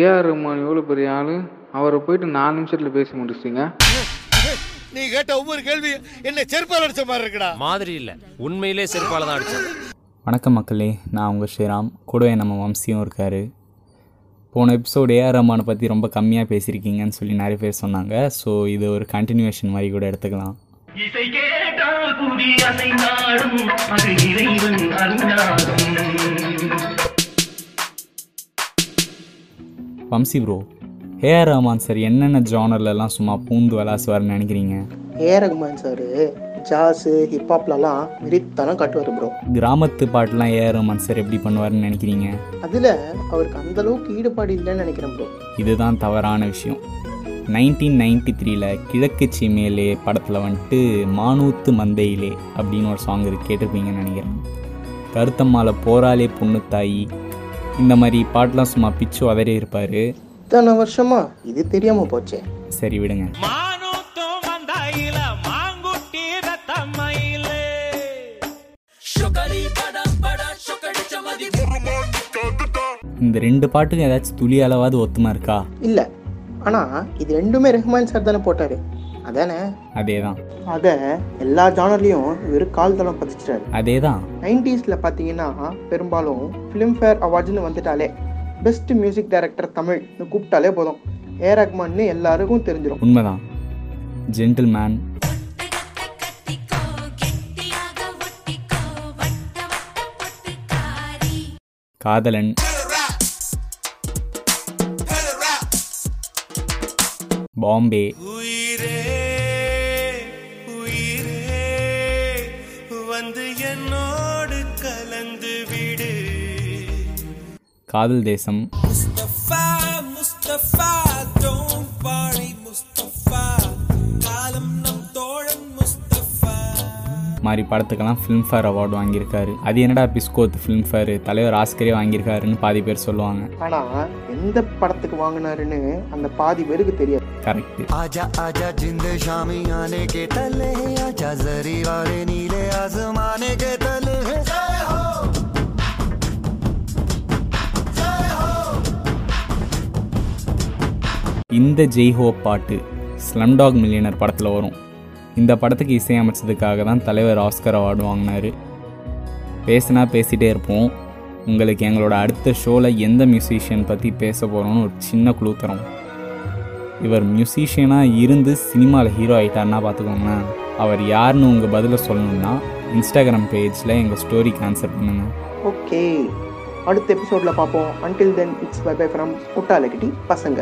AR Rahman எவ்வளோ பெரிய ஆள்? அவரை போயிட்டு நாலு நிமிஷத்தில் பேசி முடிச்சிட்டீங்க. நீ கேட்ட ஒவ்வொரு கேள்வி என்ன செருப்பால் அடிச்ச மாதிரி இருக்குடா. மாதிரி இல்லை. உண்மையிலே செருப்பால தான் அடிச்சான். வணக்கம் மக்களே நான் உங்கள் ஸ்ரீராம். கூடவே நம்ம வம்சியும் இருக்கார். போன எபிசோட் ஏஆர் ரஹ்மானை பற்றி ரொம்ப கம்மியாக பேசியிருக்கீங்கன்னு சொல்லி நிறைய பேர் சொன்னாங்க. ஸோ இது ஒரு கண்டினியூஷன் மாதிரி கூட எடுத்துக்கலாம். இசை கேட்டால் புதி அசைந்தாடும் அது இறைவன் அருணாகும் Vamsi bro AR Rahman sir என்னென்ன ஜானர்லலாம் சும்மா பூந்து விளாசுவார்னு நினைக்கிறீங்க? ஏ ரகுமான் சார் ஜாஸு ஹிப்ஹாப்லலாம் வெறித்தனம் காட்டுவார் ப்ரோ கிராமத்து பாட்டெலாம் ஏஆர் ரஹ்மான் சார் எப்படி பண்ணுவார்னு நினைக்கிறீங்க? அதில் அவருக்கு அந்த அளவுக்கு ஈடுபாடு இல்லைன்னு நினைக்கிறேன் ப்ரோ இதுதான் தவறான விஷயம். நைன்டீன் நைன்டி த்ரீல கிழக்கு சீமையிலே படத்தில் வந்துட்டு மானூத்து மந்தையிலே அப்படின்னு ஒரு சாங் இருக்கு கேட்டிருப்பீங்கன்னு நினைக்கிறேன். கருத்தம்மால போராளே பொண்ணு தாயி இந்த மாதிரி பாட்டெலாம் சும்மா பிச்சு உதறி இருப்பார். இத்தனை வருஷமா? இது தெரியாமல் போச்சே. சரி விடுங்க. இந்த ரெண்டு பாட்டுக்கும் ஏதாச்சும் துளி அளவாவது ஒத்துமா இருக்கா? இல்லை. ஆனால் இது ரெண்டுமே ரஹ்மான் சார் தானே போட்டார். அதானே? அதே தான் அதை எல்லா ஜானர்லேயும் இவர் கால் தளம் பதிச்சிட்டாரு. அதே தான் நைன்டிஸில் பார்த்தீங்கன்னா பெரும்பாலும் ஃபிலிம்ஃபேர் அவார்ட்ஸ்னு வந்துட்டாலே பெஸ்ட் மியூசிக் டைரக்டர் தமிழ்னு கூப்பிட்டாலே போதும். ஏ ரஹ்மான்னு எல்லாருக்கும் தெரிஞ்சிடும் உண்மைதான். ஜென்டில்மேன் காதலன். நம் தோழன் முஸ்தபா. மாதிரி படத்துக்கெல்லாம் ஃபிலிம்ஃபேர் அவார்டு வாங்கியிருக்காரு. அது என்னடா பிஸ்கோத் ஃபிலிம்ஃபேர் தலைவர் ஆஸ்கரே வாங்கியிருக்காருன்னு பாதி பேர் சொல்லுவாங்க. ஆனால் எந்த படத்துக்கு வாங்கினாருன்னு அந்த பாதி பேருக்கு தெரியாது. கரெக்ட் ஆஜா ஆஜா ஜிந்து ஷாமி ஆனே கே தலே ஆஜா ஜரி வாரே நீலே ஆசமானே கே தலே இந்த ஜெய்ஹோ பாட்டு ஸ்லம்டாக் மில்லியனர் படத்தில் வரும். இந்த படத்துக்கு இசையமைச்சதுக்காக தான் தலைவர் ஆஸ்கர் அவார்டு வாங்கினார். பேசினா பேசிகிட்டே இருப்போம். உங்களுக்கு எங்களோட அடுத்த ஷோவில் எந்த மியூசிஷியன் பற்றி பேச போகிறோன்னு ஒரு சின்ன குழு தரோம். இவர் மியூசிஷியனாக இருந்து சினிமாவில் ஹீரோ ஆகிட்டார்னா பார்த்துக்கோங்களேன். அவர் யாருன்னு உங்கள் பதிலை சொல்லணும்னா இன்ஸ்டாகிராம் பேஜில் எங்கள் ஸ்டோரிக்கு ஆன்சர் பண்ணுங்கள் ஓகே அடுத்த எபிசோடில் பார்ப்போம். Until then it's bye bye from குட்டாலகிட்டி பசங்க.